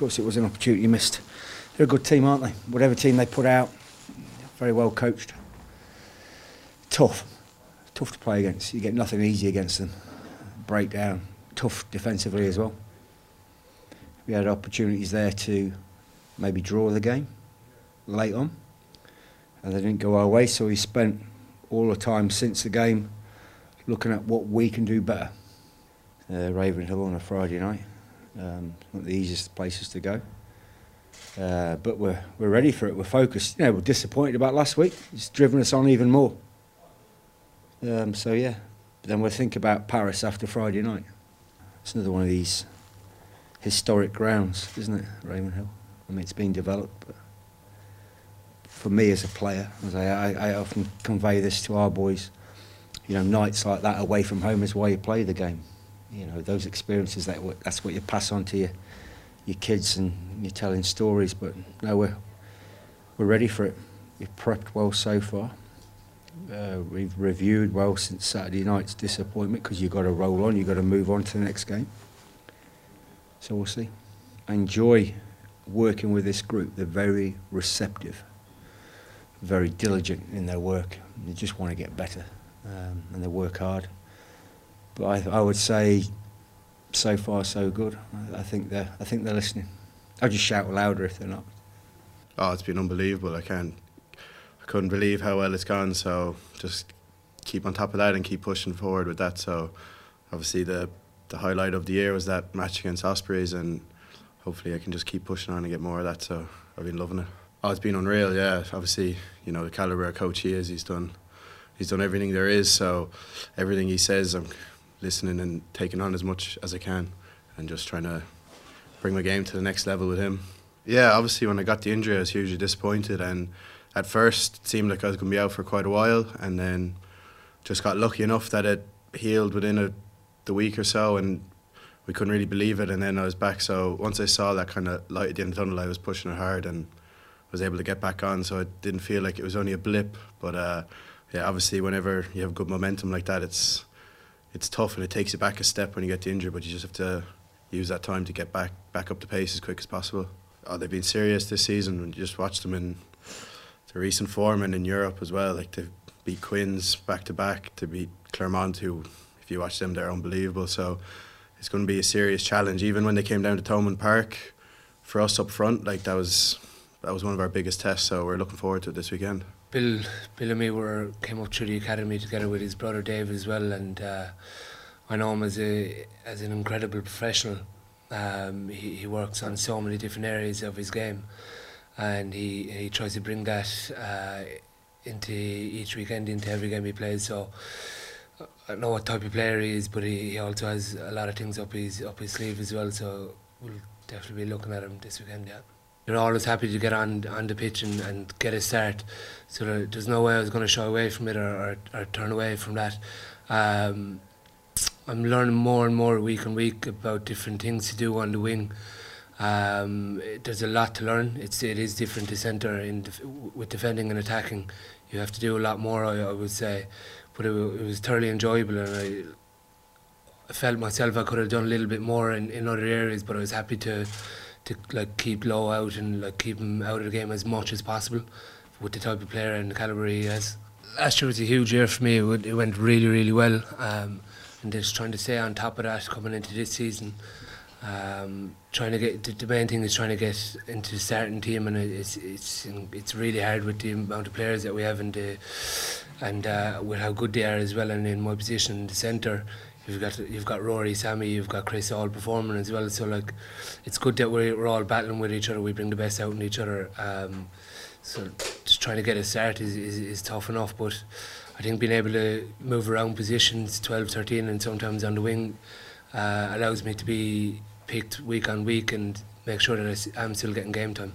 course, it was an opportunity missed. They're a good team, aren't they? Whatever team they put out, very well coached. Tough, tough to play against. You get nothing easy against them. Breakdown, tough defensively as well. We had opportunities there to maybe draw the game late on, and they didn't go our way. So we spent all the time since the game looking at what we can do better. Uh, Ravenhill on a Friday night, um, not the easiest places to go. Uh, but we're we're ready for it. We're focused. You know, we're disappointed about last week. It's driven us on even more. Um, so yeah, but then we'll think about Paris after Friday night. It's another one of these historic grounds, isn't it, Ravenhill? I mean, it's been developed, but for me as a player, as I, I, I often convey this to our boys, you know, nights like that away from home is why you play the game. You know, those experiences, that that's what you pass on to your, your kids and you're telling stories, but no, we're, we're ready for it. We've prepped well so far. Uh, we've reviewed well since Saturday night's disappointment because you've got to roll on, you've got to move on to the next game. So we'll see. I enjoy working with this group. They're very receptive, very diligent in their work. They just want to get better um, and they work hard. But I, I would say, so far so good. I, I think they're I think they're listening. I'll just shout louder if they're not. Oh, it's been unbelievable. I can't, I couldn't believe how well it's gone. So just keep on top of that and keep pushing forward with that. So obviously the the highlight of the year was that match against Ospreys, and hopefully I can just keep pushing on and get more of that. So I've been loving it. Oh, it's been unreal. Yeah, obviously you know the caliber of coach he is. He's done, he's done everything there is. So everything he says, I'm listening and taking on as much as I can, and just trying to bring my game to the next level with him. Yeah, obviously when I got the injury, I was hugely disappointed, and at first it seemed like I was going to be out for quite a while, and then just got lucky enough that it healed within a the week or so, and we couldn't really believe it. And then I was back. So once I saw that kind of light at the end of the tunnel, I was pushing it hard and was able to get back on. So it didn't feel like it was only a blip. But uh, yeah, obviously, whenever you have good momentum like that, it's it's tough and it takes you back a step when you get injury. But you just have to use that time to get back back up the pace as quick as possible. Oh, they've been serious this season. You just watch them in the recent form and in Europe as well, like to beat Quins back to back, to beat Clermont, who if you watch them, they're unbelievable. So it's going to be a serious challenge. Even when they came down to Thomond Park, for us up front, like that was that was one of our biggest tests. So we're looking forward to it this weekend. Bill, Bill and me were came up through the academy together with his brother Dave as well, and uh, I know him as a as an incredible professional. Um, he, he works on so many different areas of his game, and he he tries to bring that uh, into each weekend, into every game he plays. So I know what type of player he is, but he, he also has a lot of things up his up his sleeve as well. So we'll definitely be looking at him this weekend. Yeah, you're always happy to get on on the pitch and, and get a start. So there, there's no way I was going to shy away from it or, or, or turn away from that. Um, I'm learning more and more week on week about different things to do on the wing. Um, there's a lot to learn. It's it is different to centre in def- with defending and attacking. You have to do a lot more. I, I would say but it, it was thoroughly enjoyable and I, I felt myself I could have done a little bit more in, in other areas but I was happy to to like keep low out and like keep him out of the game as much as possible with the type of player and the calibre he has. Last year was a huge year for me. It, went really, really well. Um, and just trying to stay on top of that coming into this season. Um, trying to get the, the main thing is trying to get into the starting team, and it's it's it's really hard with the amount of players that we have and the and uh, with how good they are as well. And in my position in the centre, you've got you've got Rory, Sammy, you've got Chris all performing as well. So like, it's good that we're we're all battling with each other. We bring the best out in each other. Um, so just trying to get a start is, is, is tough enough, but I think being able to move around positions 12, 13 and sometimes on the wing uh, allows me to be picked week on week and make sure that I'm still getting game time.